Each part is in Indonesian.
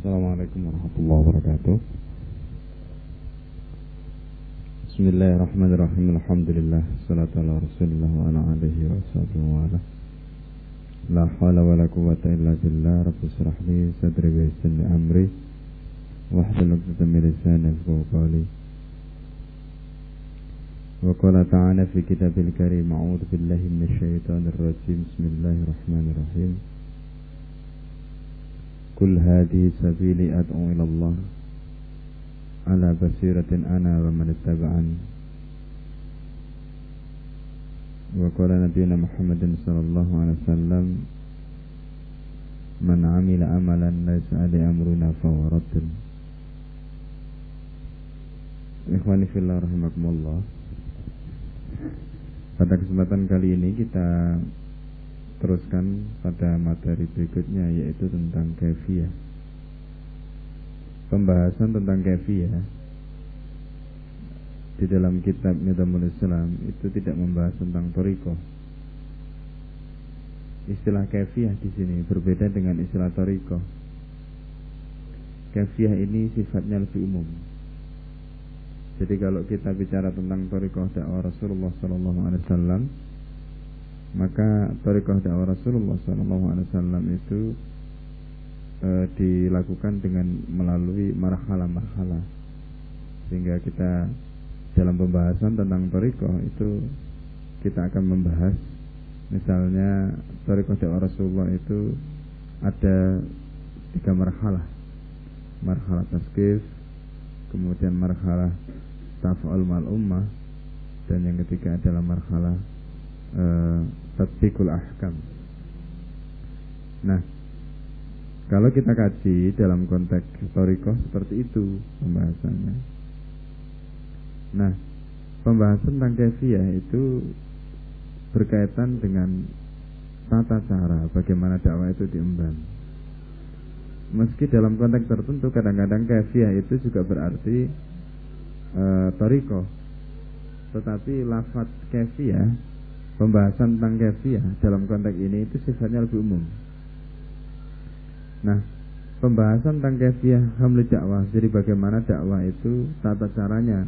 Assalamualaikum warahmatullahi wabarakatuh Bismillahirrahmanirrahim Alhamdulillah Salatu ala rasulillah wa ala alihi wa sahbihi wa ala La hawla wa la quwata illa billah Rabbi surahli sadri wa yassir amri Wahdul 'uqdatam min lisani yafqahu qawli وقال تعالى في كتاب الكريم أعوذ بالله من الشيطان الرجيم بسم الله الرحمن الرحيم كل هذه سبيلي أدعو إلى الله على بصيرة أنا ومن اتبعني وقال نبينا محمد صلى الله عليه وسلم من عمل عملا ليس عليه أمرنا فهو رد إخواني في الله رحمكم الله Pada kesempatan kali ini kita teruskan pada materi berikutnya yaitu tentang kefiah. Pembahasan tentang kefiah di dalam kitab Nizamul Islam itu tidak membahas tentang toriko. Istilah kefiah di sini berbeda dengan istilah toriko. Kefiah ini sifatnya lebih umum jadi kalau kita bicara tentang torikoh dakwah Rasulullah Sallallahu Alaihi Wasallam, maka torikoh dakwah Rasulullah Wasallam itu e, dilakukan dengan melalui marhala-marhala, sehingga kita dalam pembahasan tentang torikoh itu kita akan membahas, misalnya torikoh dakwah Rasulullah itu ada tiga marhalah, marhalah taskif, kemudian marhalah taf'al mal ummah dan yang ketiga adalah marhalah uh, tatbikul ahkam. Nah, kalau kita kaji dalam konteks historikoh seperti itu pembahasannya. Nah, pembahasan tentang kefiah itu berkaitan dengan tata cara bagaimana dakwah itu diemban. Meski dalam konteks tertentu kadang-kadang kefiah itu juga berarti e, toriko tetapi lafat ya pembahasan tentang ya dalam konteks ini itu sifatnya lebih umum. Nah pembahasan tentang ya hamil dakwah. Jadi bagaimana dakwah itu tata caranya?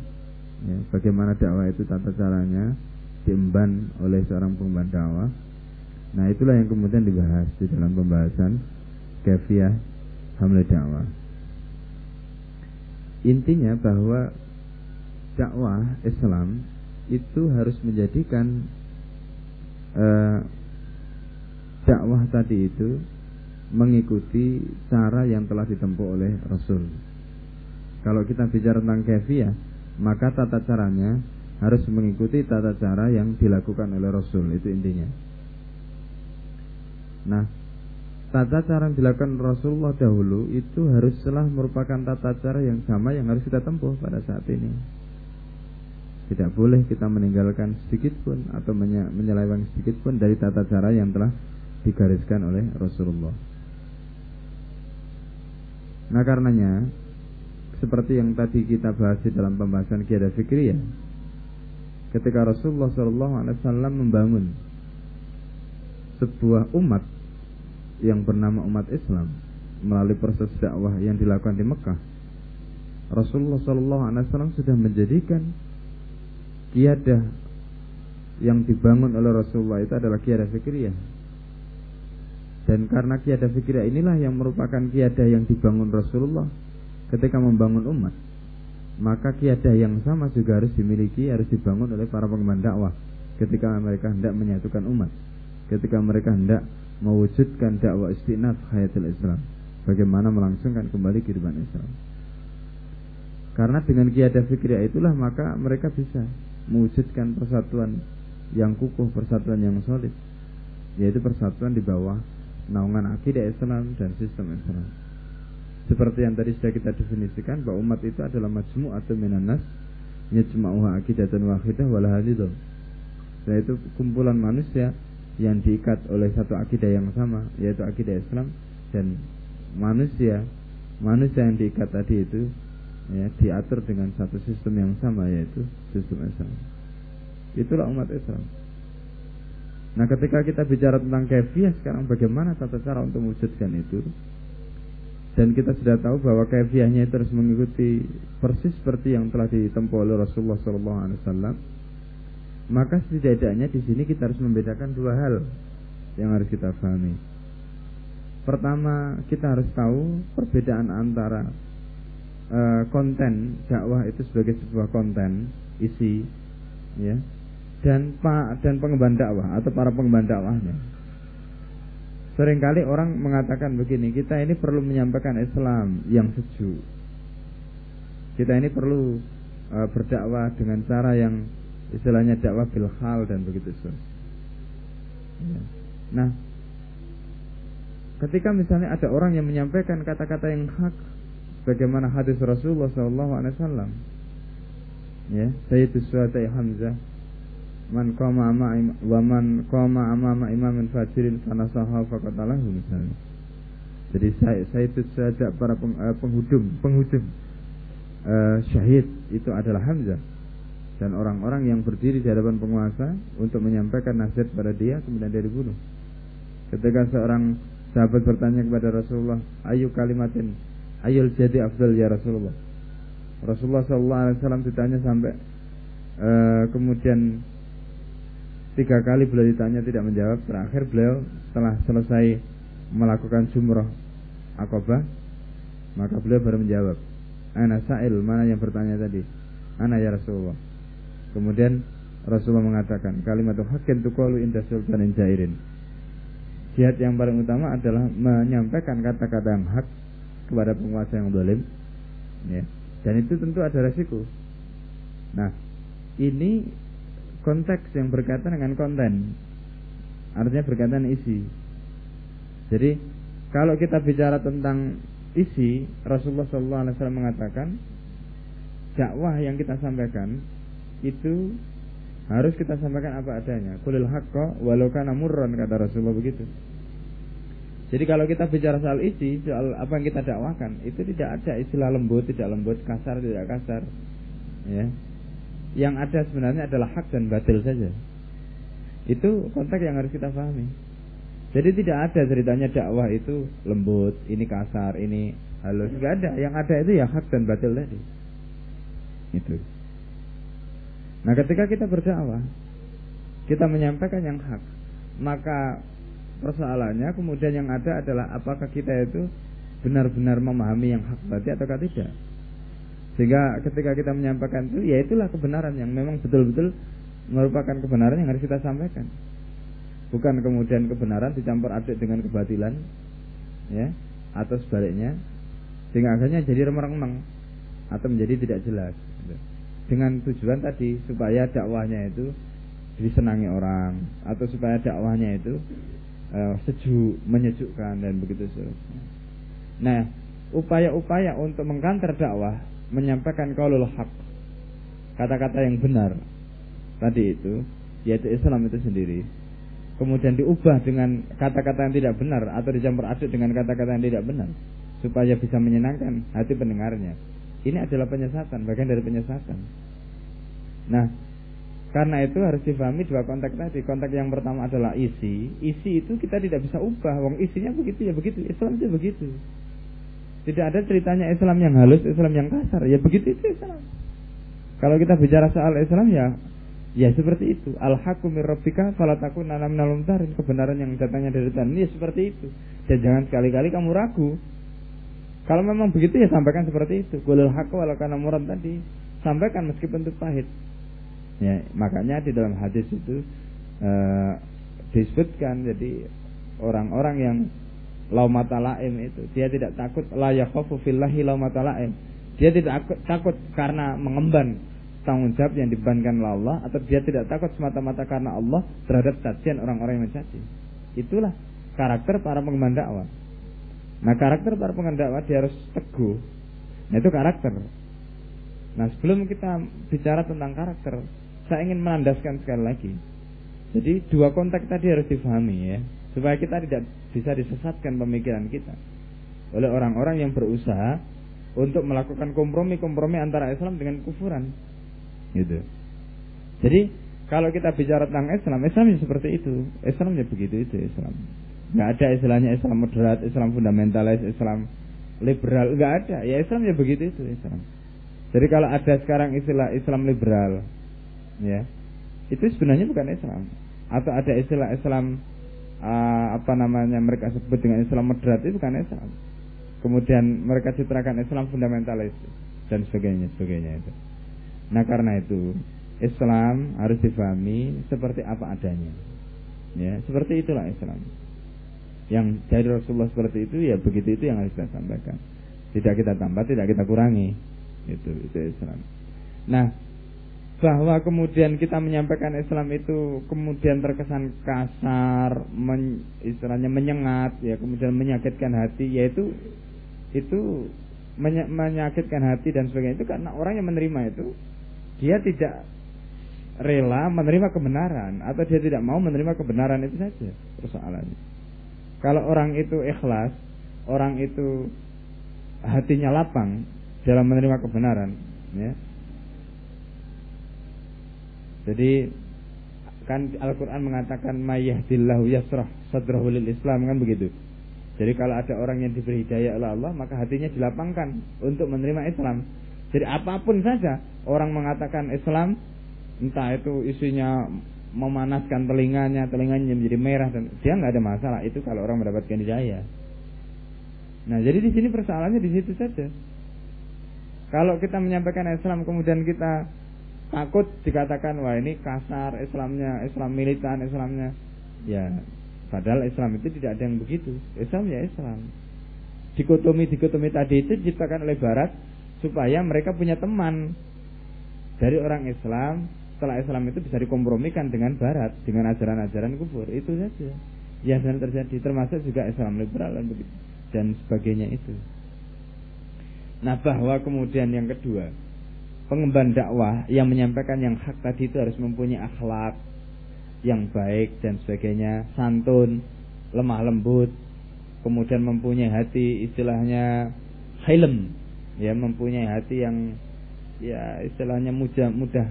Ya, bagaimana dakwah itu tata caranya diemban oleh seorang pengemban dakwah? Nah itulah yang kemudian dibahas di dalam pembahasan ya hamil dakwah. Intinya bahwa dakwah Islam itu harus menjadikan uh, dakwah tadi itu mengikuti cara yang telah ditempuh oleh Rasul. Kalau kita bicara tentang kefiah, maka tata caranya harus mengikuti tata cara yang dilakukan oleh Rasul. Itu intinya. Nah, tata cara yang dilakukan Rasulullah dahulu itu haruslah merupakan tata cara yang sama yang harus kita tempuh pada saat ini. Tidak boleh kita meninggalkan sedikit pun atau menyeleweng sedikit pun dari tata cara yang telah digariskan oleh Rasulullah. Nah karenanya seperti yang tadi kita bahas di dalam pembahasan kiada fikriyah, ketika Rasulullah SAW membangun sebuah umat yang bernama umat Islam melalui proses dakwah yang dilakukan di Mekah, Rasulullah SAW sudah menjadikan kiadah yang dibangun oleh Rasulullah itu adalah kiadah fikriyah. Dan karena kiadah fikriyah inilah yang merupakan kiadah yang dibangun Rasulullah ketika membangun umat. Maka kiadah yang sama juga harus dimiliki, harus dibangun oleh para pengemban dakwah ketika mereka hendak menyatukan umat. Ketika mereka hendak mewujudkan dakwah istinaf hayatul Islam. Bagaimana melangsungkan kembali kehidupan Islam. Karena dengan kiadah fikriyah itulah maka mereka bisa mewujudkan persatuan yang kukuh, persatuan yang solid, yaitu persatuan di bawah naungan akidah Islam dan sistem Islam. Seperti yang tadi sudah kita definisikan bahwa umat itu adalah majmu atau minanas yajma'uha dan wahidah wala halidah. Yaitu kumpulan manusia yang diikat oleh satu akidah yang sama yaitu akidah Islam dan manusia manusia yang diikat tadi itu ya diatur dengan satu sistem yang sama yaitu sistem Islam. Itulah umat Islam. Nah, ketika kita bicara tentang kefiah sekarang bagaimana tata cara untuk mewujudkan itu? dan kita sudah tahu bahwa kefiahnya itu harus mengikuti persis seperti yang telah ditempuh oleh Rasulullah SAW, maka setidaknya di sini kita harus membedakan dua hal yang harus kita pahami. Pertama, kita harus tahu perbedaan antara uh, konten dakwah itu sebagai sebuah konten isi, ya, dan pak dan pengemban dakwah atau para pengemban dakwahnya. Seringkali orang mengatakan begini, kita ini perlu menyampaikan Islam yang sejuk. Kita ini perlu e, berdakwah dengan cara yang istilahnya dakwah bil hal dan begitu Ya. Nah, ketika misalnya ada orang yang menyampaikan kata-kata yang hak, bagaimana hadis Rasulullah SAW, ya, Sayyidus Suhatai Hamzah, man qama ama wa man qama amama imamin fajirin fanasaha faqatalahu misalnya. Jadi saya saya itu saja para peng, uh, penghujum penghujum uh, syahid itu adalah Hamzah dan orang-orang yang berdiri di hadapan penguasa untuk menyampaikan nasihat pada dia kemudian dia dibunuh. Ketika seorang sahabat bertanya kepada Rasulullah, "Ayu kalimatin ayul jadi afdal ya Rasulullah?" Rasulullah SAW ditanya sampai uh, kemudian Tiga kali beliau ditanya tidak menjawab. Terakhir beliau setelah selesai melakukan jumroh akobah, maka beliau baru menjawab. Ana sa'il, mana yang bertanya tadi? Ana ya Rasulullah. Kemudian Rasulullah mengatakan, kalimat hakin tuqalu inda sultanin jairin. Jihad yang paling utama adalah menyampaikan kata-kata yang hak kepada penguasa yang zalim. Ya. Dan itu tentu ada resiko. Nah, ini konteks yang berkaitan dengan konten. Artinya berkaitan isi. Jadi kalau kita bicara tentang isi, Rasulullah SAW mengatakan dakwah yang kita sampaikan itu harus kita sampaikan apa adanya. Kulil haqqo walau kana murran kata Rasulullah begitu. Jadi kalau kita bicara soal isi, soal apa yang kita dakwakan, itu tidak ada istilah lembut, tidak lembut, kasar, tidak kasar. Ya yang ada sebenarnya adalah hak dan batil saja. Itu konteks yang harus kita pahami. Jadi tidak ada ceritanya dakwah itu lembut, ini kasar, ini halus, nggak ada. Yang ada itu ya hak dan batil tadi. Itu. Nah, ketika kita berdakwah, kita menyampaikan yang hak, maka persoalannya kemudian yang ada adalah apakah kita itu benar-benar memahami yang hak tadi atau tidak. Sehingga ketika kita menyampaikan itu, ya itulah kebenaran yang memang betul-betul merupakan kebenaran yang harus kita sampaikan. Bukan kemudian kebenaran dicampur aduk dengan kebatilan, ya, atau sebaliknya, sehingga akhirnya jadi remang-remang atau menjadi tidak jelas. Dengan tujuan tadi supaya dakwahnya itu disenangi orang atau supaya dakwahnya itu uh, sejuk, menyejukkan dan begitu seterusnya. Nah, upaya-upaya untuk mengkantar dakwah menyampaikan kaulul hak kata-kata yang benar tadi itu yaitu Islam itu sendiri kemudian diubah dengan kata-kata yang tidak benar atau dicampur aduk dengan kata-kata yang tidak benar supaya bisa menyenangkan hati pendengarnya ini adalah penyesatan bagian dari penyesatan nah karena itu harus difahami dua konteks tadi konteks yang pertama adalah isi isi itu kita tidak bisa ubah wong isinya begitu ya begitu Islam itu begitu tidak ada ceritanya Islam yang halus, Islam yang kasar. Ya begitu itu Islam. Kalau kita bicara soal Islam ya ya seperti itu. Al haqqu mir rabbika fala takunanna minal Kebenaran yang datangnya dari Tuhan. Ya seperti itu. Dan jangan sekali-kali kamu ragu. Kalau memang begitu ya sampaikan seperti itu. Qulil haqqu walau kana murad tadi. Sampaikan meskipun itu pahit. Ya, makanya di dalam hadis itu uh, disebutkan jadi orang-orang yang laumata laim itu. Dia tidak takut la yakhafu fillahi. Dia tidak takut karena mengemban tanggung jawab yang dibebankan oleh Allah atau dia tidak takut semata-mata karena Allah terhadap cacian orang-orang yang mencaci. Itulah karakter para pengemban dakwah. Nah, karakter para pengemban dakwah dia harus teguh. Nah, itu karakter. Nah, sebelum kita bicara tentang karakter, saya ingin menandaskan sekali lagi. Jadi dua konteks tadi harus difahami ya supaya kita tidak bisa disesatkan pemikiran kita oleh orang-orang yang berusaha untuk melakukan kompromi-kompromi antara Islam dengan kufuran. Gitu. Jadi kalau kita bicara tentang Islam, Islam ya seperti itu. Islam ya begitu itu Islam. Nggak ada istilahnya Islam moderat, Islam fundamentalis, Islam liberal nggak ada ya Islam ya begitu itu Islam jadi kalau ada sekarang istilah Islam liberal ya. Itu sebenarnya bukan Islam. Atau ada istilah Islam uh, apa namanya mereka sebut dengan Islam moderat itu bukan Islam. Kemudian mereka citrakan Islam fundamentalis dan sebagainya sebagainya itu. Nah karena itu Islam harus difahami seperti apa adanya. Ya seperti itulah Islam. Yang dari Rasulullah seperti itu ya begitu itu yang harus kita sampaikan tidak kita tambah tidak kita kurangi. Itu itu Islam. Nah bahwa kemudian kita menyampaikan Islam itu kemudian terkesan kasar, men, istilahnya menyengat, ya kemudian menyakitkan hati, yaitu itu menyakitkan hati dan sebagainya itu karena orang yang menerima itu dia tidak rela menerima kebenaran atau dia tidak mau menerima kebenaran itu saja persoalannya. Kalau orang itu ikhlas, orang itu hatinya lapang dalam menerima kebenaran, ya, jadi kan Al-Qur'an mengatakan mayyahdillahu yasrah sadrahu lil Islam kan begitu. Jadi kalau ada orang yang diberi hidayah oleh Allah maka hatinya dilapangkan untuk menerima Islam. Jadi apa pun saja orang mengatakan Islam entah itu isinya memanaskan telinganya, telinganya menjadi merah dan dia nggak ada masalah itu kalau orang mendapatkan hidayah. Nah, jadi di sini persoalannya di situ saja. Kalau kita menyampaikan Islam kemudian kita takut dikatakan wah ini kasar Islamnya Islam militan Islamnya. Ya padahal Islam itu tidak ada yang begitu. Islam ya Islam. Dikotomi dikotomi tadi itu diciptakan oleh Barat supaya mereka punya teman. Dari orang Islam setelah Islam itu bisa dikompromikan dengan Barat dengan ajaran-ajaran kubur. Itu saja. Yang sedang terjadi termasuk juga Islam liberal dan begitu dan sebagainya itu. Nah bahwa kemudian yang kedua pengemban dakwah yang menyampaikan yang hak tadi itu harus mempunyai akhlak yang baik dan sebagainya, santun, lemah lembut, kemudian mempunyai hati istilahnya hilm, ya mempunyai hati yang ya istilahnya mudah mudah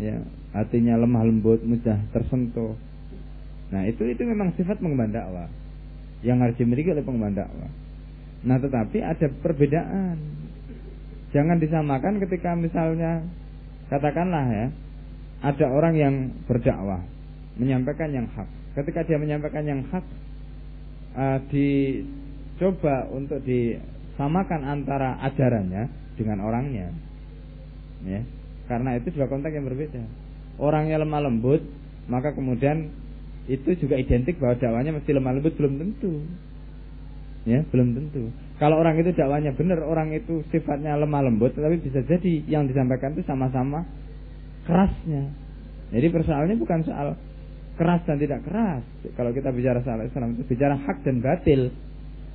ya hatinya lemah lembut, mudah tersentuh. Nah, itu itu memang sifat pengemban dakwah yang harus dimiliki oleh pengemban dakwah. Nah, tetapi ada perbedaan Jangan disamakan ketika misalnya katakanlah ya ada orang yang berdakwah menyampaikan yang hak. Ketika dia menyampaikan yang hak uh, dicoba untuk disamakan antara ajarannya dengan orangnya. Ya. Karena itu dua konteks yang berbeda. Orangnya lemah lembut, maka kemudian itu juga identik bahwa dakwanya mesti lemah lembut belum tentu. Ya, belum tentu. Kalau orang itu dakwanya benar, orang itu sifatnya lemah lembut, tetapi bisa jadi yang disampaikan itu sama-sama kerasnya. Jadi persoalannya bukan soal keras dan tidak keras. Kalau kita bicara soal Islam itu bicara hak dan batil.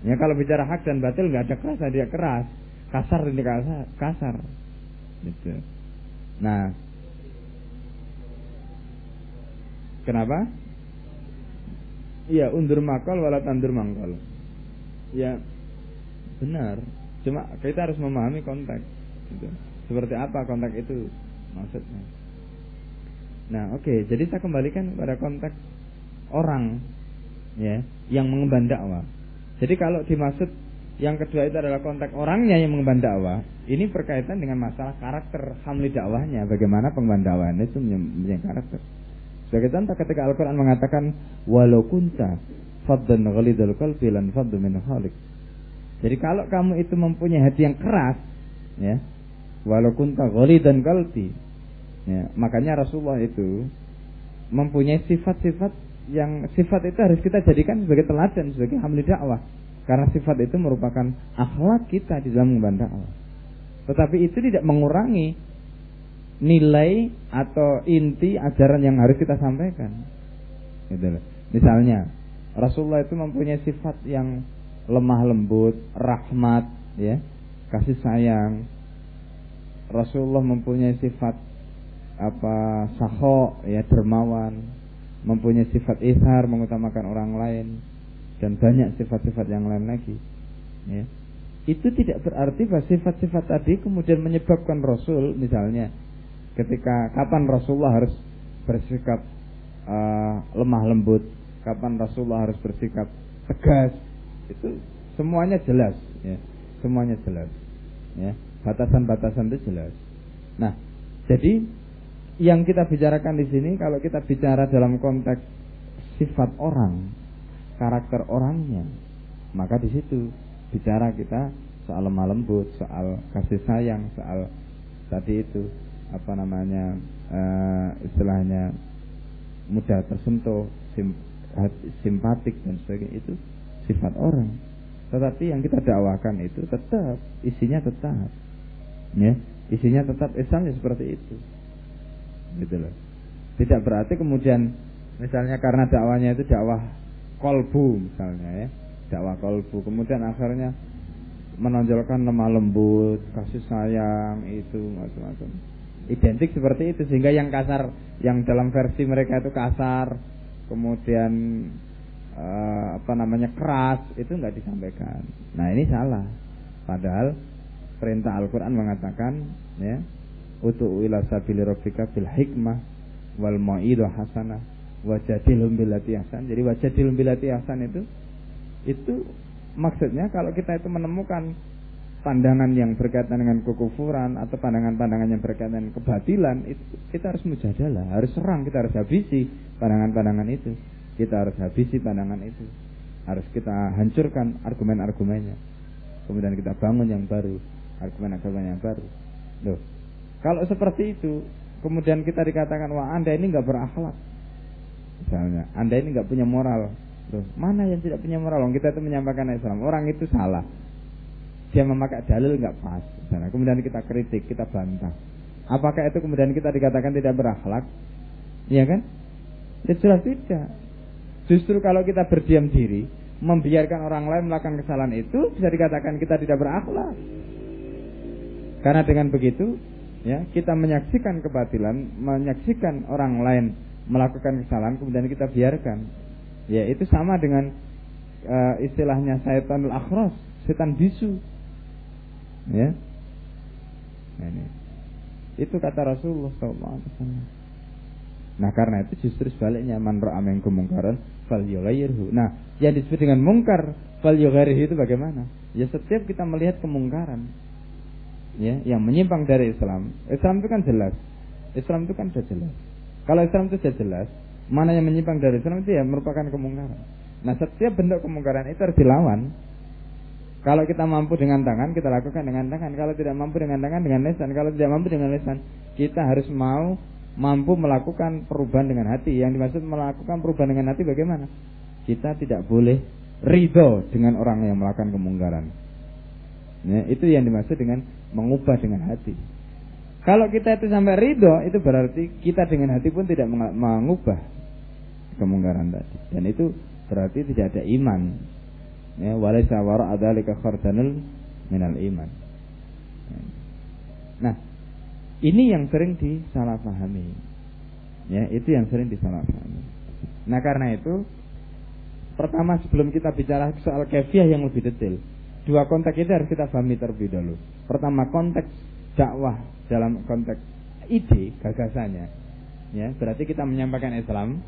Ya kalau bicara hak dan batil nggak ada keras, ada keras, kasar dan kasar, kasar. Gitu. Nah, kenapa? Iya, undur makal walat tandur mangkal. Ya, benar. Cuma kita harus memahami konteks gitu. seperti apa konteks itu maksudnya. Nah oke. Okay. jadi saya kembalikan pada konteks orang ya yang mengemban dakwah. Jadi kalau dimaksud yang kedua itu adalah konteks orangnya yang mengemban dakwah ini berkaitan dengan masalah karakter hamli dakwahnya. Bagaimana pengemban dakwahnya itu punya karakter. Sebagai contoh ketika Al-Quran mengatakan walau kunta faddan ghalidul qalbi lan faddu min khalik jadi kalau kamu itu mempunyai hati yang keras, ya, walaupun tagoli dan kalbi, ya, makanya Rasulullah itu mempunyai sifat-sifat yang sifat itu harus kita jadikan sebagai teladan, sebagai hamil dakwah. Karena sifat itu merupakan akhlak kita di dalam membantu dakwah. Tetapi itu tidak mengurangi nilai atau inti ajaran yang harus kita sampaikan. Gitu Misalnya, Rasulullah itu mempunyai sifat yang lemah lembut, rahmat, ya, kasih sayang. Rasulullah mempunyai sifat apa saho ya dermawan, mempunyai sifat ishar mengutamakan orang lain dan banyak sifat-sifat yang lain lagi. Ya. Itu tidak berarti bahwa sifat-sifat tadi kemudian menyebabkan Rasul misalnya ketika kapan Rasulullah harus bersikap uh, lemah lembut, kapan Rasulullah harus bersikap tegas, itu semuanya jelas ya. semuanya jelas. Ya, batasan-batasan itu jelas. Nah, jadi yang kita bicarakan di sini kalau kita bicara dalam konteks sifat orang, karakter orangnya, maka di situ bicara kita soal lemah lembut, soal kasih sayang, soal tadi itu apa namanya uh, istilahnya mudah tersentuh, simpatik dan sebagainya itu sifat orang. Tetapi yang kita dakwakan itu tetap isinya tetap, ya isinya tetap Islamnya seperti itu gitu loh. Tidak berarti kemudian misalnya karena dakwanya itu dakwah kolbu misalnya ya, dakwah kolbu, kemudian akhirnya menonjolkan lemah lembut, kasih sayang itu macam-macam. Identik seperti itu sehingga yang kasar, yang dalam versi mereka itu kasar, kemudian uh, apa namanya keras itu nggak disampaikan. Nah ini salah. Padahal perintah Al-Quran mengatakan ya utu'u ila sabili rabbika bil hikmah wal mau'idah hasanah wajadilhum billati ahsan. Jadi wajadilhum billati ahsan itu itu maksudnya kalau kita itu menemukan pandangan yang berkaitan dengan kekufuran atau pandangan-pandangan yang berkaitan dengan kebatilan itu kita harus mujadalah, harus serang, kita harus habisi pandangan-pandangan itu. Kita harus habisi pandangan itu. Harus kita hancurkan argumen-argumennya. Kemudian kita bangun yang baru, argumen-argumen yang baru. Loh, kalau seperti itu, kemudian kita dikatakan wah anda ini nggak berakhlak, misalnya, anda ini nggak punya moral. Loh, mana yang tidak punya moral? Kita itu menyampaikan Islam. Orang itu salah. Dia memakai dalil nggak pas. Misalnya. Kemudian kita kritik, kita bantah. Apakah itu kemudian kita dikatakan tidak berakhlak? Iya kan? Ya jelas tidak. Justru kalau kita berdiam diri, membiarkan orang lain melakukan kesalahan itu bisa dikatakan kita tidak berakhlak. Karena dengan begitu ya kita menyaksikan kebatilan, menyaksikan orang lain melakukan kesalahan kemudian kita biarkan. Ya, itu sama dengan uh, istilahnya syaitanul akhras, setan bisu. Ya. Ini. Itu kata Rasulullah SAW. Nah karena itu justru sebaliknya man ra'a minkum mungkaran falyughayyirhu. Nah, yang disebut dengan mungkar falyughayyirhu itu bagaimana? Ya setiap kita melihat kemungkaran, ya yang menyimpang dari Islam. Islam itu kan jelas. Islam itu kan sudah jelas. Kalau Islam itu sudah jelas, mana yang menyimpang dari Islam itu ya merupakan kemungkaran. Nah, setiap bentuk kemungkaran itu harus dilawan. Kalau kita mampu dengan tangan, kita lakukan dengan tangan. Kalau tidak mampu dengan tangan, dengan lisan. Kalau tidak mampu dengan lisan, kita harus mau mampu melakukan perubahan dengan hati. Yang dimaksud melakukan perubahan dengan hati bagaimana? Kita tidak boleh ridho dengan orang yang melakukan kemungkaran. Ya, itu yang dimaksud dengan mengubah dengan hati. Kalau kita itu sampai ridho, itu berarti kita dengan hati pun tidak mengubah kemungkaran tadi. Dan itu berarti tidak ada iman. Ya, walaysa wara adzalika khardanul minal iman. Nah, ini yang sering disalahpahami. Ya, itu yang sering disalahpahami. Nah, karena itu pertama sebelum kita bicara soal kefiah yang lebih detail, dua konteks itu harus kita pahami terlebih dahulu. Pertama konteks dakwah dalam konteks ide gagasannya. Ya, berarti kita menyampaikan Islam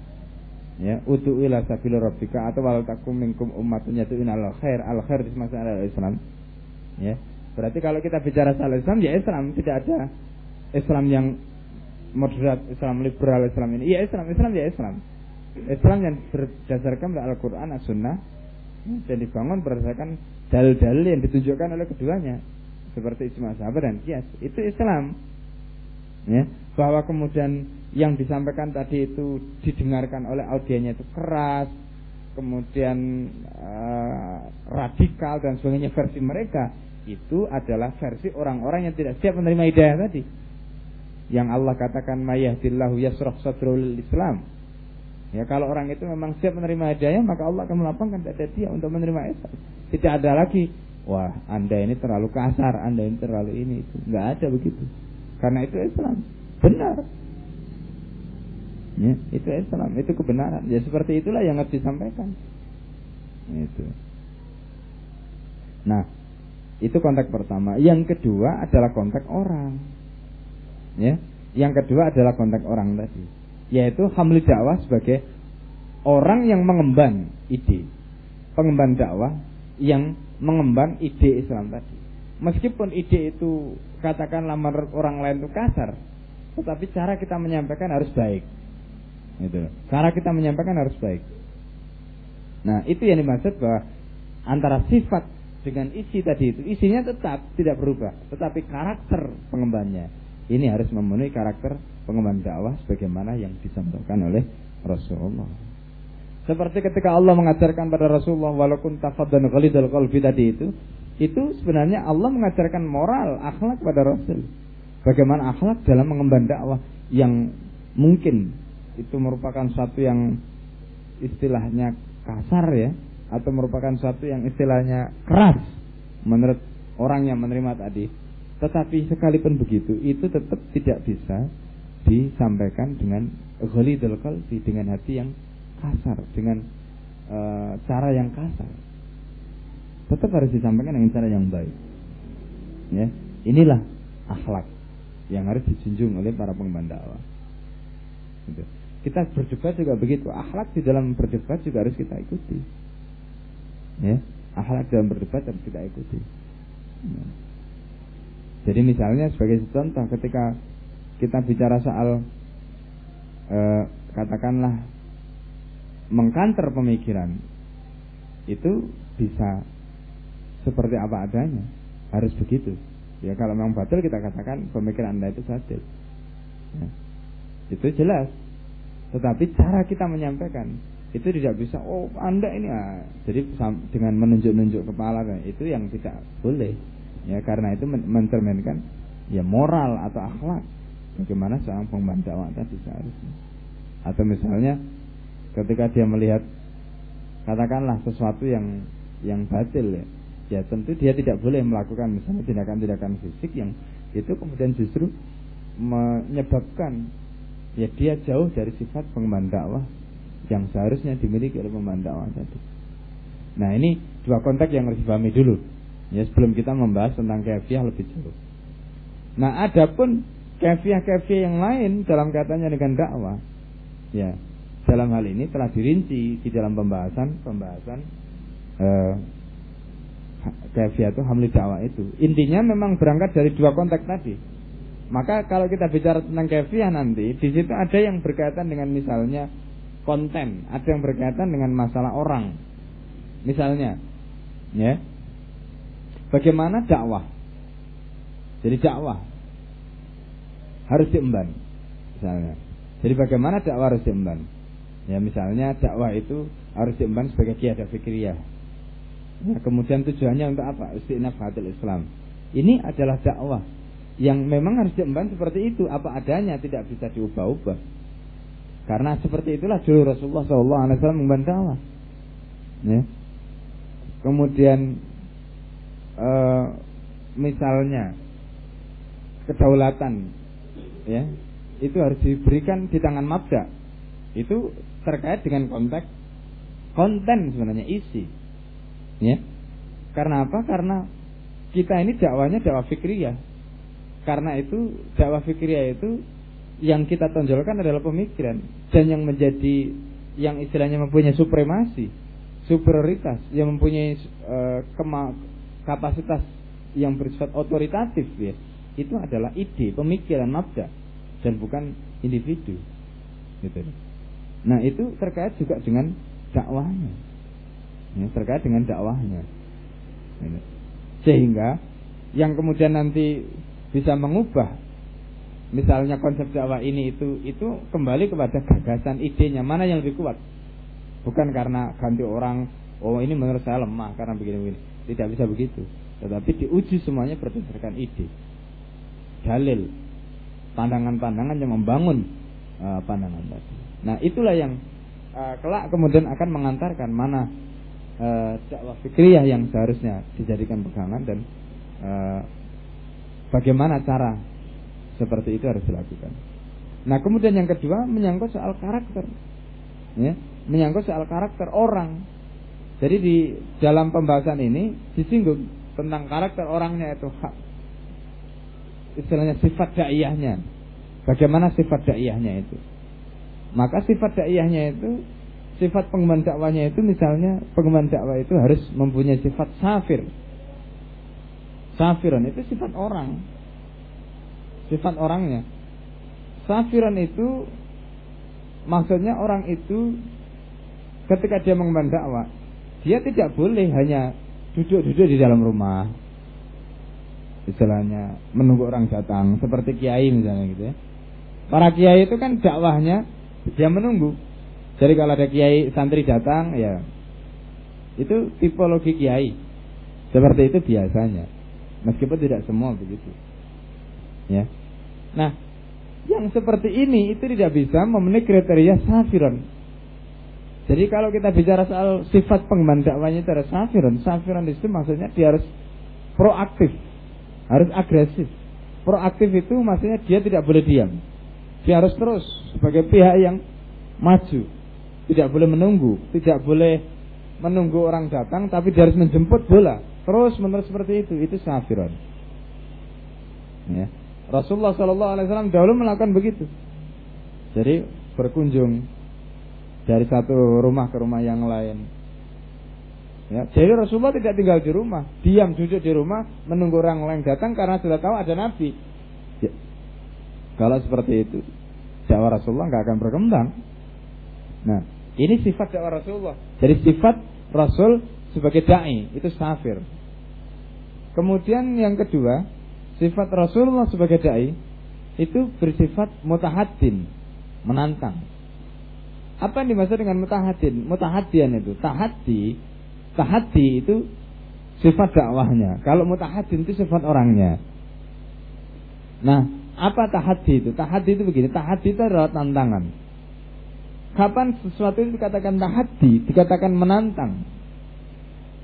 ya utu ila sabil rabbika atau wal takum minkum ummatun yatu'una al khair. Al khair di semasa al Islam. Ya berarti kalau kita bicara soal Islam ya Islam. Tidak ada Islam yang moderat Islam liberal Islam ini. Ya Islam Islam ya Islam. Islam yang berdasarkan Al-Quran As-Sunnah dan dibangun berdasarkan dalil-dalil yang ditunjukkan oleh keduanya. Seperti ijma sahabat dan kias itu Islam. Ya bahwa kemudian yang disampaikan tadi itu didengarkan oleh audiennya itu keras kemudian uh, radikal dan sebagainya versi mereka itu adalah versi orang-orang yang tidak siap menerima hidayah tadi yang Allah katakan mayahdillahu yasrah sadrul Islam Ya kalau orang itu memang siap menerima hidayah maka Allah akan melapangkan dada dia untuk menerima Islam. Tidak ada lagi wah anda ini terlalu kasar, anda ini terlalu ini itu nggak ada begitu. Karena itu Islam benar. Ya, itu Islam, itu kebenaran. Ya seperti itulah yang harus disampaikan. Itu. Nah, itu konteks pertama. Yang kedua adalah konteks orang. Ya, yang kedua adalah konteks orang tadi yaitu hamli dakwah sebagai orang yang mengemban ide pengemban dakwah yang mengemban ide Islam tadi meskipun ide itu katakanlah menurut orang lain itu kasar, tetapi cara kita menyampaikan harus baik. Gitu. Cara kita menyampaikan harus baik. Nah, itu yang dimaksud bahwa antara sifat dengan isi tadi itu, isinya tetap tidak berubah, tetapi karakter pengembannya ini harus memenuhi karakter pengemban dakwah sebagaimana yang disampaikan oleh Rasulullah. Seperti ketika Allah mengajarkan pada Rasulullah walaupun tafaddan ghalidul qalbi tadi itu, itu sebenarnya Allah mengajarkan moral, akhlak pada Rasul. Bagaimana akhlak dalam mengemban dakwah yang mungkin itu merupakan suatu yang istilahnya kasar ya atau merupakan suatu yang istilahnya keras menurut orang yang menerima tadi. Tetapi sekalipun begitu itu tetap tidak bisa disampaikan dengan ghalidul qalbi dengan hati yang kasar dengan e, cara yang kasar tetap harus disampaikan dengan cara yang baik ya inilah akhlak yang harus dijunjung oleh para pengemban dakwah gitu. Kita berdebat juga begitu. Akhlak di dalam berdebat juga harus kita ikuti. Ya akhlak dalam berdebat harus kita ikuti. Ya. jadi misalnya sebagai contoh ketika kita bicara soal e, katakanlah mengkanter pemikiran itu bisa seperti apa adanya. Harus begitu. Ya kalau memang batil kita katakan pemikiran anda itu batil. Ya. itu jelas tetapi cara kita menyampaikan itu tidak bisa oh anda ini ah. jadi dengan menunjuk-nunjuk kepala itu yang tidak boleh. Ya karena itu mencerminkan ya moral atau akhlak. Bagaimana seorang pembantu tadi seharusnya. Atau misalnya ketika dia melihat katakanlah sesuatu yang yang batil ya. Ya tentu dia tidak boleh melakukan misalnya tindakan-tindakan fisik yang itu kemudian justru menyebabkan ya dia jauh dari sifat pengemban dakwah yang seharusnya dimiliki oleh pengemban dakwah tadi. Nah ini dua konteks yang harus dipahami dulu ya sebelum kita membahas tentang kefiah lebih jauh. Nah adapun kefiah-kefiah yang lain dalam katanya dengan dakwah ya dalam hal ini telah dirinci di dalam pembahasan pembahasan eh, itu hamli dakwah itu. Intinya memang berangkat dari dua konteks tadi. Maka kalau kita bicara tentang kefiah nanti, di situ ada yang berkaitan dengan misalnya konten, ada yang berkaitan dengan masalah orang. Misalnya, ya, bagaimana dakwah? Jadi dakwah harus diemban, misalnya. Jadi bagaimana dakwah harus diemban? Ya misalnya dakwah itu harus diemban sebagai kiadah fikriyah. Ya, kemudian tujuannya untuk apa? Istinaf Islam. Ini adalah dakwah yang memang harus diemban seperti itu apa adanya tidak bisa diubah-ubah. Karena seperti itulah dulu Rasulullah SAW mengemban dakwah. Ya. Kemudian e, misalnya kedaulatan ya itu harus diberikan di tangan mabda itu terkait dengan konteks konten sebenarnya isi. Ya. Karena apa? Karena kita ini dakwanya dakwah fikriyah. Karena itu dakwah fikriyah itu yang kita tonjolkan adalah pemikiran dan yang menjadi yang istilahnya mempunyai supremasi, superioritas, yang mempunyai uh, kapasitas yang bersifat otoritatif ya. Itu adalah ide, pemikiran, mabda dan bukan individu. Gitu. Nah itu terkait juga dengan dakwahnya, ya, terkait dengan dakwahnya. Sehingga yang kemudian nanti bisa mengubah. Misalnya konsep dakwah ini itu itu kembali kepada gagasan idenya. Mana yang lebih kuat? Bukan karena ganti orang oh ini menurut saya lemah karena begini-begini tidak bisa begitu. Tetapi diuji semuanya berdasarkan ide. Dalil. Pandangan-pandangan yang membangun uh, pandangan tadi. Nah itulah yang uh, kelak kemudian akan mengantarkan mana uh, dakwah fikriyah yang seharusnya dijadikan pegangan dan uh, bagaimana cara seperti itu harus dilakukan. Nah kemudian yang kedua menyangkut soal karakter, ya, menyangkut soal karakter orang. Jadi di dalam pembahasan ini disinggung tentang karakter orangnya itu hak istilahnya sifat daiyahnya. Bagaimana sifat daiyahnya itu? Maka sifat dakwahnya itu sifat pengemban dakwahnya itu misalnya pengemban dakwah itu harus mempunyai sifat safir. Safiran itu sifat orang. Sifat orangnya. Safiran itu maksudnya orang itu ketika dia mengemban dakwah, dia tidak boleh hanya duduk-duduk di dalam rumah. Istilahnya menunggu orang datang seperti kiai misalnya gitu ya. Para kiai itu kan dakwahnya dia menunggu. Jadi kalau ada kiai santri datang ya itu tipologi kiai. Seperti itu biasanya. Meskipun tidak semua begitu. Ya. Nah, yang seperti ini itu tidak bisa memenuhi kriteria safiron. Jadi kalau kita bicara soal sifat pengemban dakwahnya itu safiron. Safiron itu maksudnya dia harus proaktif, harus agresif. Proaktif itu maksudnya dia tidak boleh diam. Dia harus terus sebagai pihak yang maju. Tidak boleh menunggu, tidak boleh menunggu orang datang tapi dia harus menjemput bola Terus menerus seperti itu, itu safiron. Ya. Rasulullah Shallallahu Alaihi Wasallam dahulu melakukan begitu. Jadi berkunjung dari satu rumah ke rumah yang lain. Ya, jadi Rasulullah tidak tinggal di rumah, diam duduk di rumah menunggu orang lain datang karena sudah tahu ada Nabi. Ya. Kalau seperti itu, dakwah Rasulullah nggak akan berkembang. Nah, ini sifat dakwah Rasulullah. Jadi sifat Rasul sebagai dai itu safir. Kemudian yang kedua, sifat Rasulullah sebagai dai itu bersifat mutahaddin, menantang. Apa yang dimaksud dengan mutahaddin? Mutahaddian itu, tahaddi, tahaddi itu sifat dakwahnya. Kalau mutahaddin itu sifat orangnya. Nah, apa tahaddi itu? Tahaddi itu begini, tahaddi itu adalah tantangan. Kapan sesuatu itu dikatakan tahaddi, dikatakan menantang?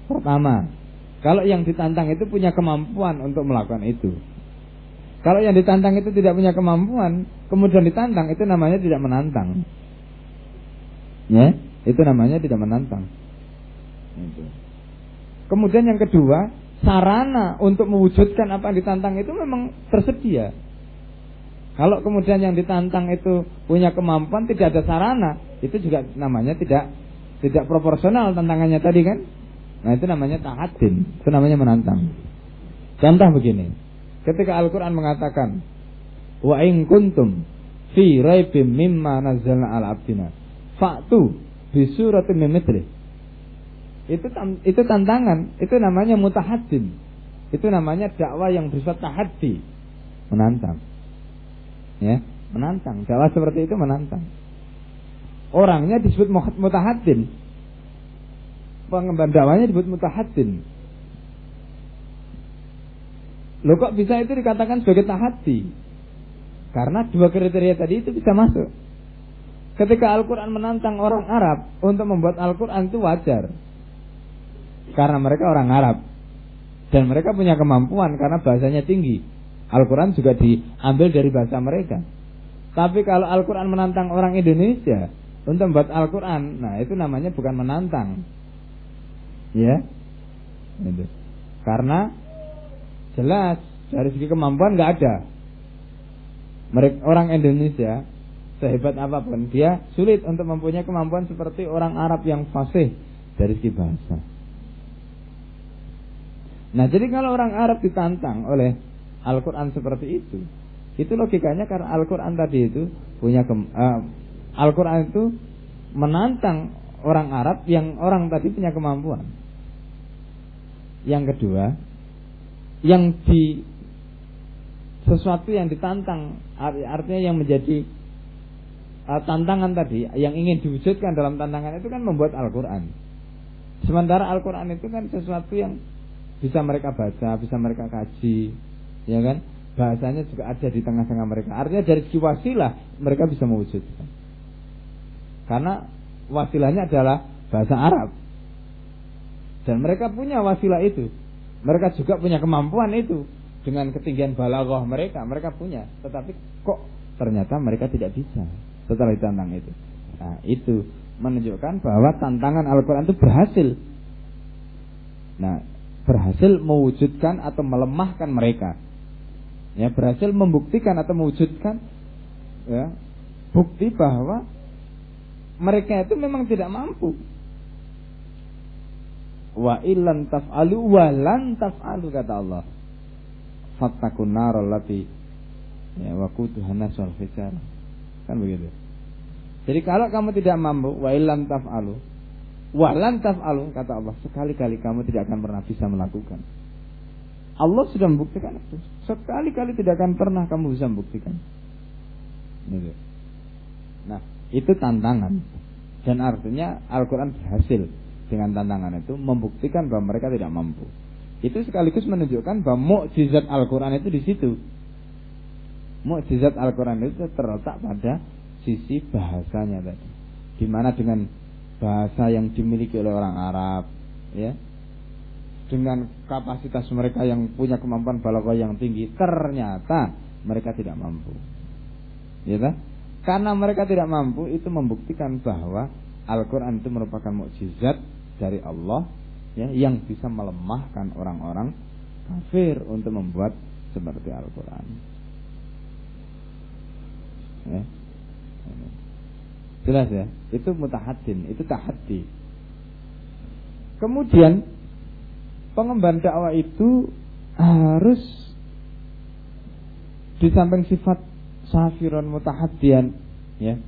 Pertama, kalau yang ditantang itu punya kemampuan untuk melakukan itu. Kalau yang ditantang itu tidak punya kemampuan, kemudian ditantang itu namanya tidak menantang. Ya, itu namanya tidak menantang. Itu. Kemudian yang kedua, sarana untuk mewujudkan apa yang ditantang itu memang tersedia. Kalau kemudian yang ditantang itu punya kemampuan tidak ada sarana, itu juga namanya tidak tidak proporsional tantangannya tadi kan? Nah itu namanya tahatin, itu namanya menantang. Contoh begini, ketika Al-Quran mengatakan, wa in kuntum fi raibim mimma nazzalna ala abdina, fa'tu bisuratin mimithli. Itu itu tantangan, itu namanya mutahadin. Itu namanya dakwah yang bersifat tahaddi, menantang. Ya, menantang. Dakwah seperti itu menantang. Orangnya disebut mutahadin, pengemban dakwahnya disebut mutahaddin. Loh kok bisa itu dikatakan sebagai tahaddi? Karena dua kriteria tadi itu bisa masuk. Ketika Al-Quran menantang orang Arab untuk membuat Al-Quran itu wajar. Karena mereka orang Arab. Dan mereka punya kemampuan karena bahasanya tinggi. Al-Quran juga diambil dari bahasa mereka. Tapi kalau Al-Quran menantang orang Indonesia untuk membuat Al-Quran, nah itu namanya bukan menantang. Ya. Itu. Karena jelas dari segi kemampuan nggak ada. Mereka orang Indonesia sehebat apa pun dia sulit untuk mempunyai kemampuan seperti orang Arab yang fasih dari segi bahasa. Nah, jadi kalau orang Arab ditantang oleh Al-Qur'an seperti itu, itu logikanya karena Al-Qur'an tadi itu punya uh, Al-Qur'an itu menantang orang Arab yang orang tadi punya kemampuan. Yang kedua, yang di sesuatu yang ditantang artinya yang menjadi uh, tantangan tadi yang ingin diwujudkan dalam tantangan itu kan membuat Al-Qur'an. Sementara Al-Qur'an itu kan sesuatu yang bisa mereka baca, bisa mereka kaji, ya kan? Bahasanya juga ada di tengah-tengah mereka. Artinya dari segi wasilah mereka bisa mewujudkan. Karena wasilahnya adalah bahasa Arab. Dan mereka punya wasilah itu. Mereka juga punya kemampuan itu. Dengan ketinggian balaghah mereka, mereka punya. Tetapi kok ternyata mereka tidak bisa setelah ditantang itu. Nah, itu menunjukkan bahwa tantangan Al-Quran itu berhasil. Nah, berhasil mewujudkan atau melemahkan mereka. Ya, berhasil membuktikan atau mewujudkan ya, bukti bahwa mereka itu memang tidak mampu Wa ilan taf'alu wa lan taf'alu kata Allah. fattakun nar allati ya waquduhan nas wal Kan begitu. Jadi kalau kamu tidak mampu wa illam taf'alu wa lan taf'alu kata Allah sekali-kali kamu tidak akan pernah bisa melakukan. Allah sudah membuktikan itu. Sekali-kali tidak akan pernah kamu bisa membuktikan. Gitu. Nah, itu tantangan. Dan artinya Al-Quran berhasil dengan tantangan itu membuktikan bahwa mereka tidak mampu. Itu sekaligus menunjukkan bahwa mukjizat Al-Quran itu di situ. Mukjizat Al-Quran itu terletak pada sisi bahasanya tadi. Di mana dengan bahasa yang dimiliki oleh orang Arab, ya, dengan kapasitas mereka yang punya kemampuan balaghah yang tinggi, ternyata mereka tidak mampu. Ya? Karena mereka tidak mampu itu membuktikan bahwa Al-Qur'an itu merupakan mukjizat dari Allah ya yang bisa melemahkan orang-orang kafir untuk membuat seperti Al-Qur'an. Ya. Jelas ya? Itu mutahaddin, itu tahaddi. Kemudian pengemban dakwah itu harus di samping sifat safiron mutahadian ya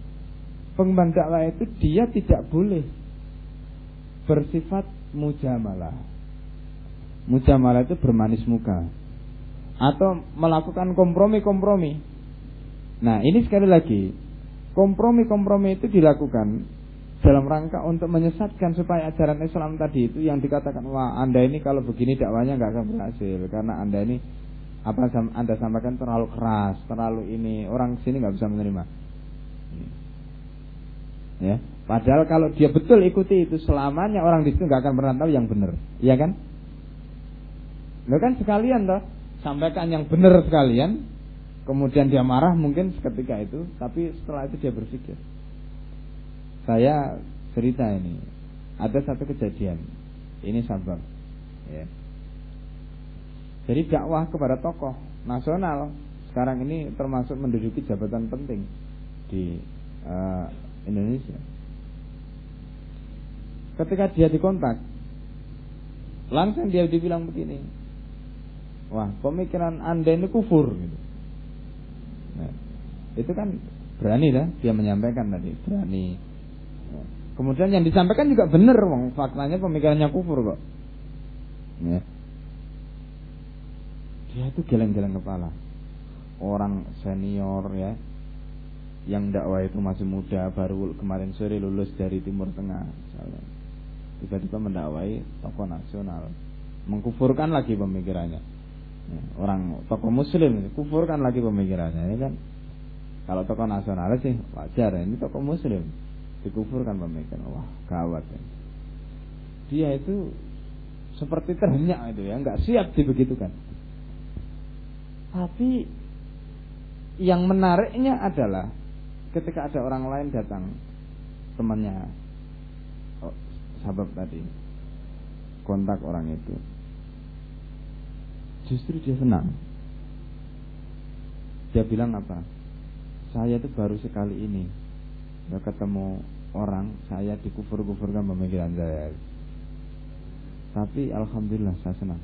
pengemban dakwah itu dia tidak boleh bersifat mujamalah. Mujamalah itu bermanis muka. Atau melakukan kompromi-kompromi. Nah ini sekali lagi. Kompromi-kompromi itu dilakukan dalam rangka untuk menyesatkan supaya ajaran Islam tadi itu yang dikatakan wah anda ini kalau begini dakwanya nggak akan berhasil karena anda ini apa anda sampaikan terlalu keras, terlalu ini orang sini nggak bisa menerima. Ya, padahal kalau dia betul ikuti itu selamanya orang di situ nggak akan pernah tahu yang benar, iya kan? Lo kan sekalian toh sampaikan yang benar sekalian, kemudian dia marah mungkin seketika itu, tapi setelah itu dia berpikir. Saya cerita ini, ada satu kejadian, ini sabar, ya jadi dakwah kepada tokoh nasional sekarang ini termasuk menduduki jabatan penting di uh, Indonesia. Ketika dia dikontak, langsung dia dibilang begini, wah pemikiran anda ini kufur gitu. Nah, itu kan berani lah dia menyampaikan tadi berani. Kemudian yang disampaikan juga benar, wong faktanya pemikirannya kufur kok. Ya dia itu geleng-geleng kepala orang senior ya yang dakwah itu masih muda baru kemarin sore lulus dari Timur Tengah tiba-tiba mendakwai tokoh nasional. Mengkufurkan lagi pemikirannya. Ya, orang tokoh muslim kufurkan lagi pemikirannya ini kan? Kalau tokoh nasional sih wajar ini tokoh muslim. Dikufurkan pemikiran wah gawat ya. dia itu seperti terhenyak itu ya. Nggak siap dibegitukan. Tapi yang menariknya adalah ketika ada orang lain datang temannya sahabat tadi kontak orang itu justru dia senang dia bilang apa saya itu baru sekali ini ya ketemu orang saya dikufur-kufurkan pemikiran saya tapi alhamdulillah saya senang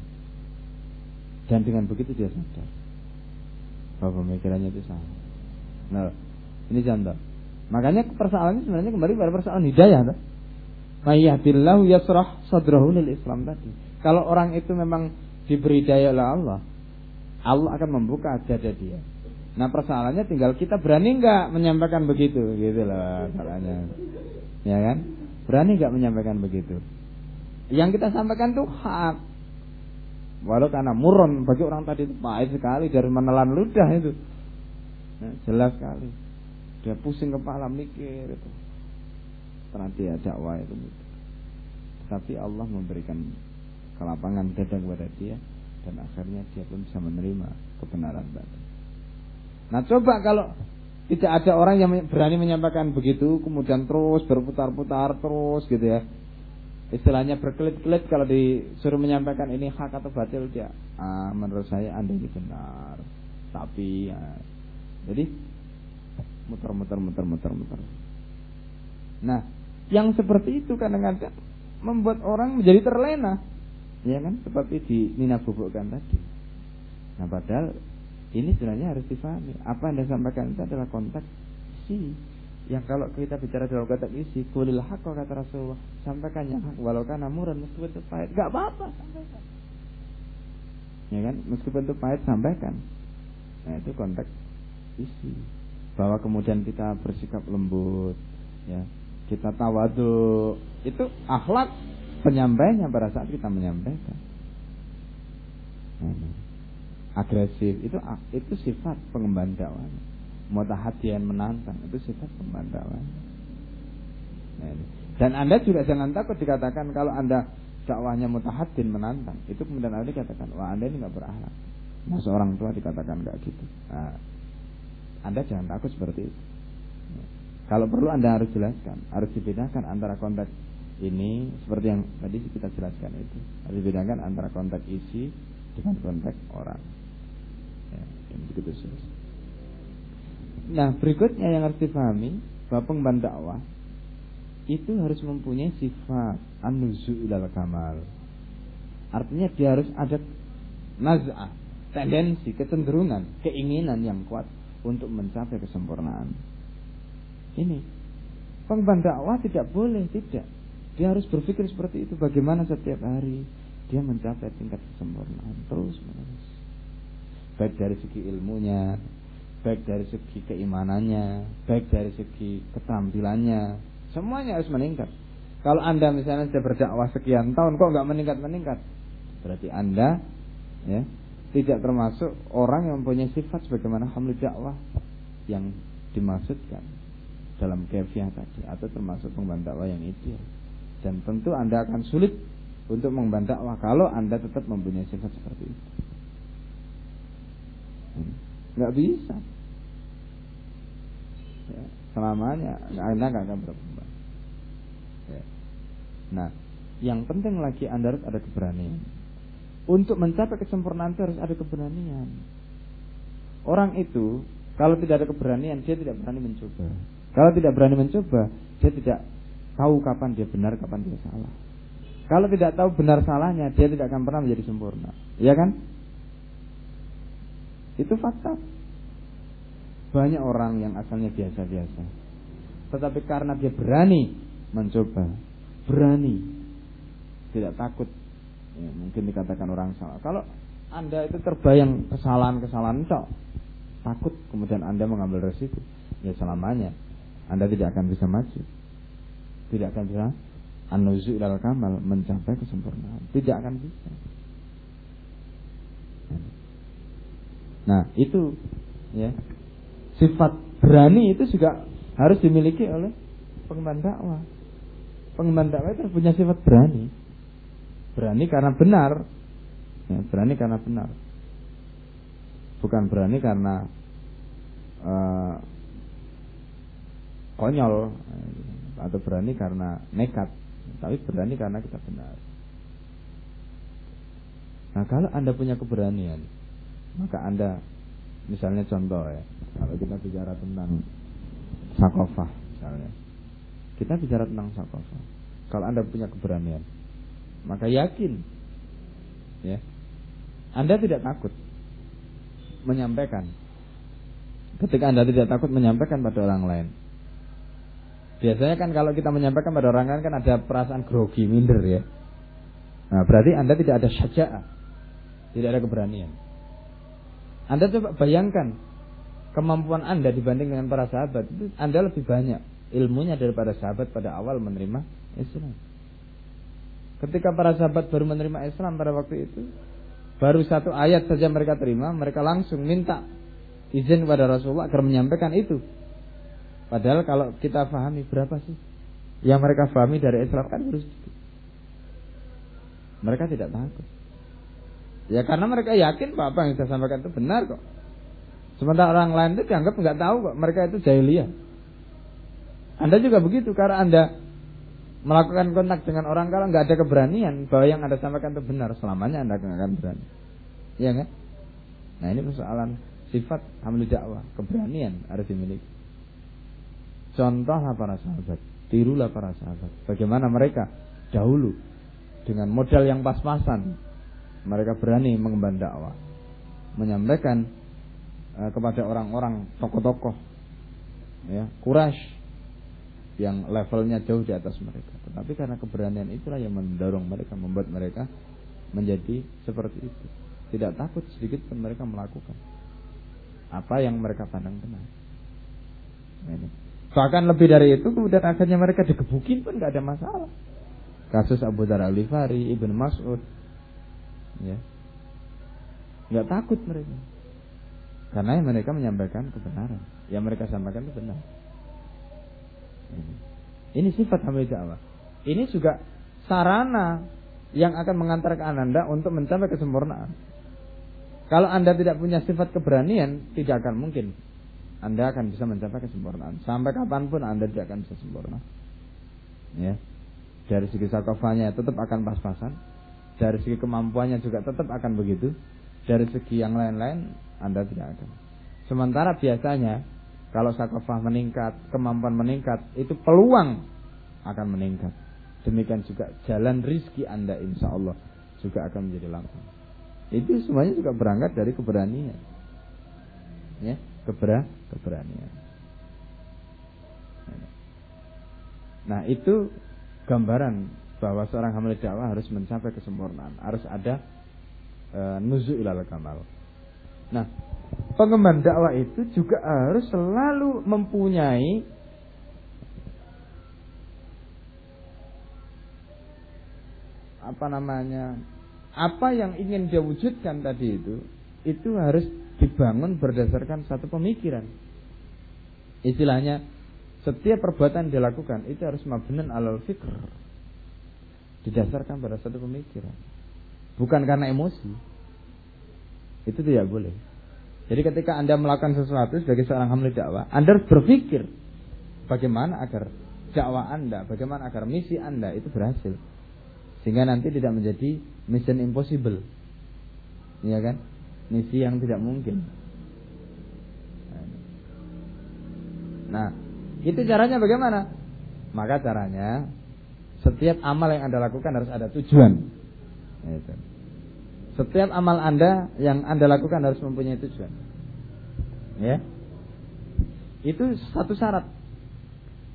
dan dengan begitu dia sadar bahwa pemikirannya itu salah. Nah, ini contoh. Makanya persoalannya sebenarnya kembali pada persoalan hidayah. Tuh. Mayyahdillahu yasrah sadrahu lil Islam tadi. Kalau orang itu memang diberi daya oleh Allah, Allah akan membuka dada dia. Nah persoalannya tinggal kita berani nggak menyampaikan begitu, gitu loh caranya. Ya kan? Berani nggak menyampaikan begitu? Yang kita sampaikan tuh hak. Walau karena muron bagi orang tadi itu pahit sekali dari menelan ludah itu. Nah, jelas sekali. Dia pusing kepala mikir itu. Nanti ya dakwah itu. Tapi Allah memberikan kelapangan dada kepada dia dan akhirnya dia pun bisa menerima kebenaran tadi. Nah coba kalau tidak ada orang yang berani menyampaikan begitu kemudian terus berputar-putar terus gitu ya istilahnya berkelit-kelit kalau disuruh menyampaikan ini hak atau batil dia ah, menurut saya anda ini benar tapi ya, jadi muter-muter muter-muter muter nah yang seperti itu kadang-kadang membuat orang menjadi terlena. Ya kan? Seperti di Nina bubukkan tadi. Nah padahal ini sebenarnya harus difahami. Apa yang Anda sampaikan itu adalah konteks si yang kalau kita bicara dalam konteks isi kulil hak kata Rasulullah sampaikan yang hak walau karena murah meskipun itu pahit. Gak apa-apa sampaikan. Ya kan? Meskipun itu pahit sampaikan. Nah itu konteks isi. Bahwa kemudian kita bersikap lembut ya kita tawadu. Itu akhlak penyampainya pada saat kita menyampaikan. Agresif. Itu itu sifat pengemban dakwah. Mutahadian menantang. Itu sifat pengemban dakwah. Dan anda juga jangan takut dikatakan kalau anda dakwahnya mutahadin menantang. Itu kemudian anda dikatakan wah anda ini nggak berakhlak. Nah seorang tua dikatakan nggak gitu? Nah, anda jangan takut seperti itu kalau perlu anda harus jelaskan harus dibedakan antara konteks ini seperti yang tadi kita jelaskan itu harus dibedakan antara konteks isi dengan konteks orang yang begitu selesai. Nah berikutnya yang harus difahami bahwa pengemban dakwah itu harus mempunyai sifat anuzu ilal kamal. Artinya dia harus ada naz'ah, tendensi, kecenderungan, keinginan yang kuat untuk mencapai kesempurnaan. Ini pengemban dakwah tidak boleh tidak. Dia harus berpikir seperti itu. Bagaimana setiap hari dia mencapai tingkat kesempurnaan terus menerus baik dari segi ilmunya, baik dari segi keimanannya, baik dari segi ketampilannya, semuanya harus meningkat. Kalau anda misalnya sudah berdakwah sekian tahun kok nggak meningkat meningkat, berarti anda ya tidak termasuk orang yang mempunyai sifat sebagaimana hamil dakwah yang dimaksudkan dalam kefiah tadi atau termasuk pengemban dakwah yang ideal. Dan tentu anda akan sulit untuk mengemban dakwah kalau anda tetap mempunyai sifat seperti itu. Nggak bisa. Ya, selamanya Anda nggak akan berkembang. Ya. Nah, yang penting lagi Anda harus ada keberanian. Untuk mencapai kesempurnaan itu harus ada keberanian. Orang itu kalau tidak ada keberanian dia tidak berani mencoba. Kalau tidak berani mencoba, dia tidak tahu kapan dia benar, kapan dia salah. Kalau tidak tahu benar salahnya, dia tidak akan pernah menjadi sempurna. Iya kan? Itu fakta. Banyak orang yang asalnya biasa-biasa. Tetapi karena dia berani mencoba, berani, tidak takut, ya, mungkin dikatakan orang salah. Kalau anda itu terbayang kesalahan-kesalahan takut kemudian anda mengambil resiko, ya selamanya anda tidak akan bisa maju, tidak akan bisa anuzu ilal kamal mencapai kesempurnaan, tidak akan bisa. Nah, itu ya. Sifat berani itu juga harus dimiliki oleh pengemban dakwah. Pengemban dakwah itu punya sifat berani. Berani karena benar. Ya, berani karena benar. Bukan berani karena uh, konyol. Atau berani karena nekat, tapi berani karena kita benar. Nah, kalau Anda punya keberanian, maka anda misalnya contoh ya kalau kita bicara tentang sakofah misalnya. Kita bicara tentang sakofah kalau anda punya keberanian maka yakin ya anda tidak takut menyampaikan. Ketika anda tidak takut menyampaikan pada orang lain biasanya kan kalau kita menyampaikan pada orang kan ada perasaan grogi minder ya nah berarti anda tidak ada syaja'ah tidak ada keberanian anda coba bayangkan kemampuan Anda dibanding dengan para sahabat Anda lebih banyak ilmunya daripada sahabat pada awal menerima Islam. Ketika para sahabat baru menerima Islam pada waktu itu, baru satu ayat saja mereka terima, mereka langsung minta izin kepada Rasulullah agar menyampaikan itu. Padahal kalau kita pahami berapa sih yang mereka pahami dari Islam kan baru sedikit. Mereka tidak takut. Ya karena mereka yakin bahwa apa yang saya sampaikan itu benar kok. Sementara orang lain itu dianggap nggak tahu kok mereka itu jahiliyah. Anda juga begitu karena Anda melakukan kontak dengan orang kalau nggak ada keberanian bahwa yang Anda sampaikan itu benar selamanya Anda nggak akan berani. Iya kan? Nah ini persoalan sifat hamil dakwah, keberanian harus dimiliki. Contohlah para sahabat, tirulah para sahabat. Bagaimana mereka dahulu dengan modal yang pas-pasan mereka berani mengemban dakwah. menyampaikan uh, kepada orang-orang tokoh-tokoh ya Quraisy yang levelnya jauh di atas mereka. Tetapi karena keberanian itulah yang mendorong mereka, membuat mereka menjadi seperti itu. Tidak takut sedikit pun mereka melakukan apa yang mereka pandang benar. Ini. Bahkan lebih dari itu kemudian akhirnya mereka digebukin pun nggak ada masalah. Kasus Abu Dhar al Ibn Ibnu Mas'ud, ya, nggak takut mereka, karena yang mereka menyampaikan kebenaran, yang mereka sampaikan itu benar. Ini, sifat hamil dakwah. Ini juga sarana yang akan mengantarkan anda untuk mencapai kesempurnaan. Kalau anda tidak punya sifat keberanian, tidak akan mungkin anda akan bisa mencapai kesempurnaan. Sampai kapan pun Anda tidak akan bisa sempurna. Ya. Dari segi sakofanya tetap akan pas-pasan. Dari segi kemampuannya juga tetap akan begitu. Dari segi yang lain-lain Anda tidak akan. Sementara biasanya kalau sakofah meningkat, kemampuan meningkat, itu peluang akan meningkat. Demikian juga jalan rizki Anda insya Allah juga akan menjadi lapang. Itu semuanya juga berangkat dari keberanian. Ya keber keberanian. Nah itu gambaran bahwa seorang hamil dakwah harus mencapai kesempurnaan, harus ada e, nuzu ilal kamal. Nah pengemban dakwah itu juga harus selalu mempunyai apa namanya apa yang ingin dia wujudkan tadi itu itu harus dibangun berdasarkan satu pemikiran. Istilahnya setiap perbuatan dilakukan itu harus mabnan alal fikr. Didasarkan pada satu pemikiran. Bukan karena emosi. Itu tidak boleh. Jadi ketika Anda melakukan sesuatu sebagai seorang hamil dakwah, Anda harus berpikir bagaimana agar dakwah Anda, bagaimana agar misi Anda itu berhasil. Sehingga nanti tidak menjadi mission impossible. Iya kan? misi yang tidak mungkin. Nah, itu caranya bagaimana? Maka caranya setiap amal yang Anda lakukan harus ada tujuan. Itu. Setiap amal Anda yang Anda lakukan harus mempunyai tujuan. Ya. Itu satu syarat.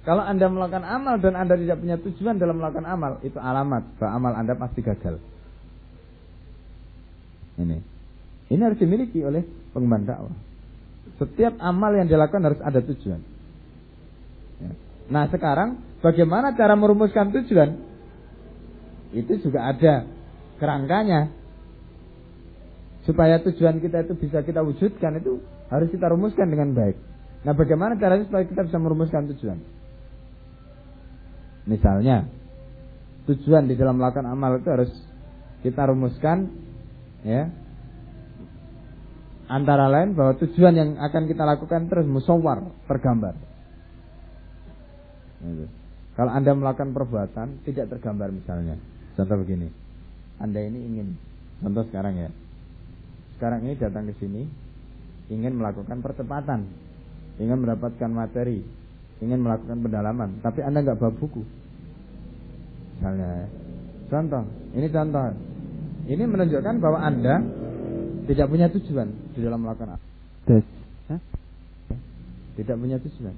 Kalau Anda melakukan amal dan Anda tidak punya tujuan dalam melakukan amal, itu alamat bahwa amal Anda pasti gagal. Ini. Ini harus dimiliki oleh pengemban dakwah. Setiap amal yang dilakukan harus ada tujuan. Ya. Nah sekarang bagaimana cara merumuskan tujuan? Itu juga ada kerangkanya. Supaya tujuan kita itu bisa kita wujudkan itu harus kita rumuskan dengan baik. Nah bagaimana caranya supaya kita bisa merumuskan tujuan? Misalnya tujuan di dalam melakukan amal itu harus kita rumuskan ya Antara lain bahwa tujuan yang akan kita lakukan terus musawar, tergambar. Gitu. Kalau Anda melakukan perbuatan tidak tergambar misalnya. Contoh begini. Anda ini ingin contoh sekarang ya. Sekarang ini datang ke sini ingin melakukan percepatan, ingin mendapatkan materi, ingin melakukan pendalaman, tapi Anda nggak bawa buku. Misalnya, ya. contoh, ini contoh. Ini menunjukkan bahwa Anda tidak punya tujuan di dalam melakukan tes. Tidak punya tujuan.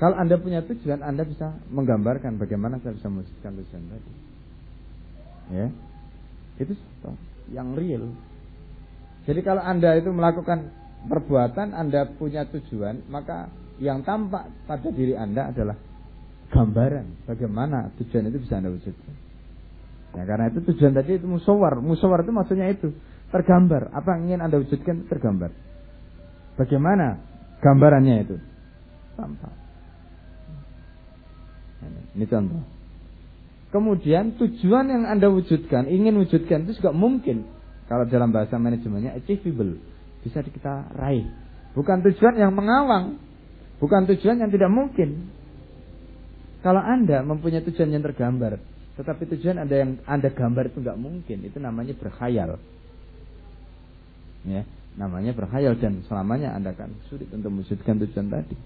Kalau Anda punya tujuan, Anda bisa menggambarkan bagaimana saya bisa mewujudkan tujuan tadi. Ya. Itu yang real. Jadi kalau Anda itu melakukan perbuatan, Anda punya tujuan, maka yang tampak pada diri Anda adalah gambaran bagaimana tujuan itu bisa Anda wujudkan. Ya, karena itu tujuan tadi itu musawar. Musawar itu maksudnya itu tergambar. Apa yang ingin Anda wujudkan tergambar. Bagaimana gambarannya itu? Tampak. Ini contoh. Kemudian tujuan yang Anda wujudkan, ingin wujudkan itu juga mungkin. Kalau dalam bahasa manajemennya achievable. Bisa kita raih. Bukan tujuan yang mengawang. Bukan tujuan yang tidak mungkin. Kalau Anda mempunyai tujuan yang tergambar, tetapi tujuan Anda yang Anda gambar itu nggak mungkin, itu namanya berkhayal ya namanya berkhayal dan selamanya anda akan sulit untuk mewujudkan tujuan tadi.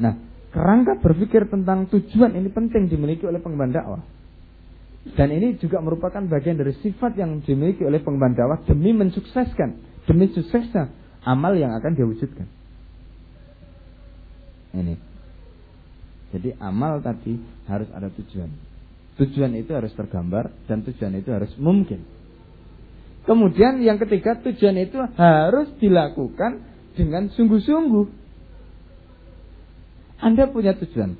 Nah, kerangka berpikir tentang tujuan ini penting dimiliki oleh pengemban dakwah. Dan ini juga merupakan bagian dari sifat yang dimiliki oleh pengemban dakwah demi mensukseskan, demi suksesnya amal yang akan dia wujudkan. Ini. Jadi amal tadi harus ada tujuan. Tujuan itu harus tergambar dan tujuan itu harus mungkin. Kemudian yang ketiga tujuan itu harus dilakukan dengan sungguh-sungguh. Anda punya tujuan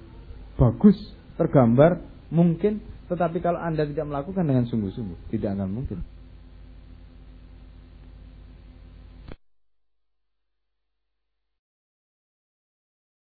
bagus, tergambar, mungkin, tetapi kalau Anda tidak melakukan dengan sungguh-sungguh, tidak akan mungkin.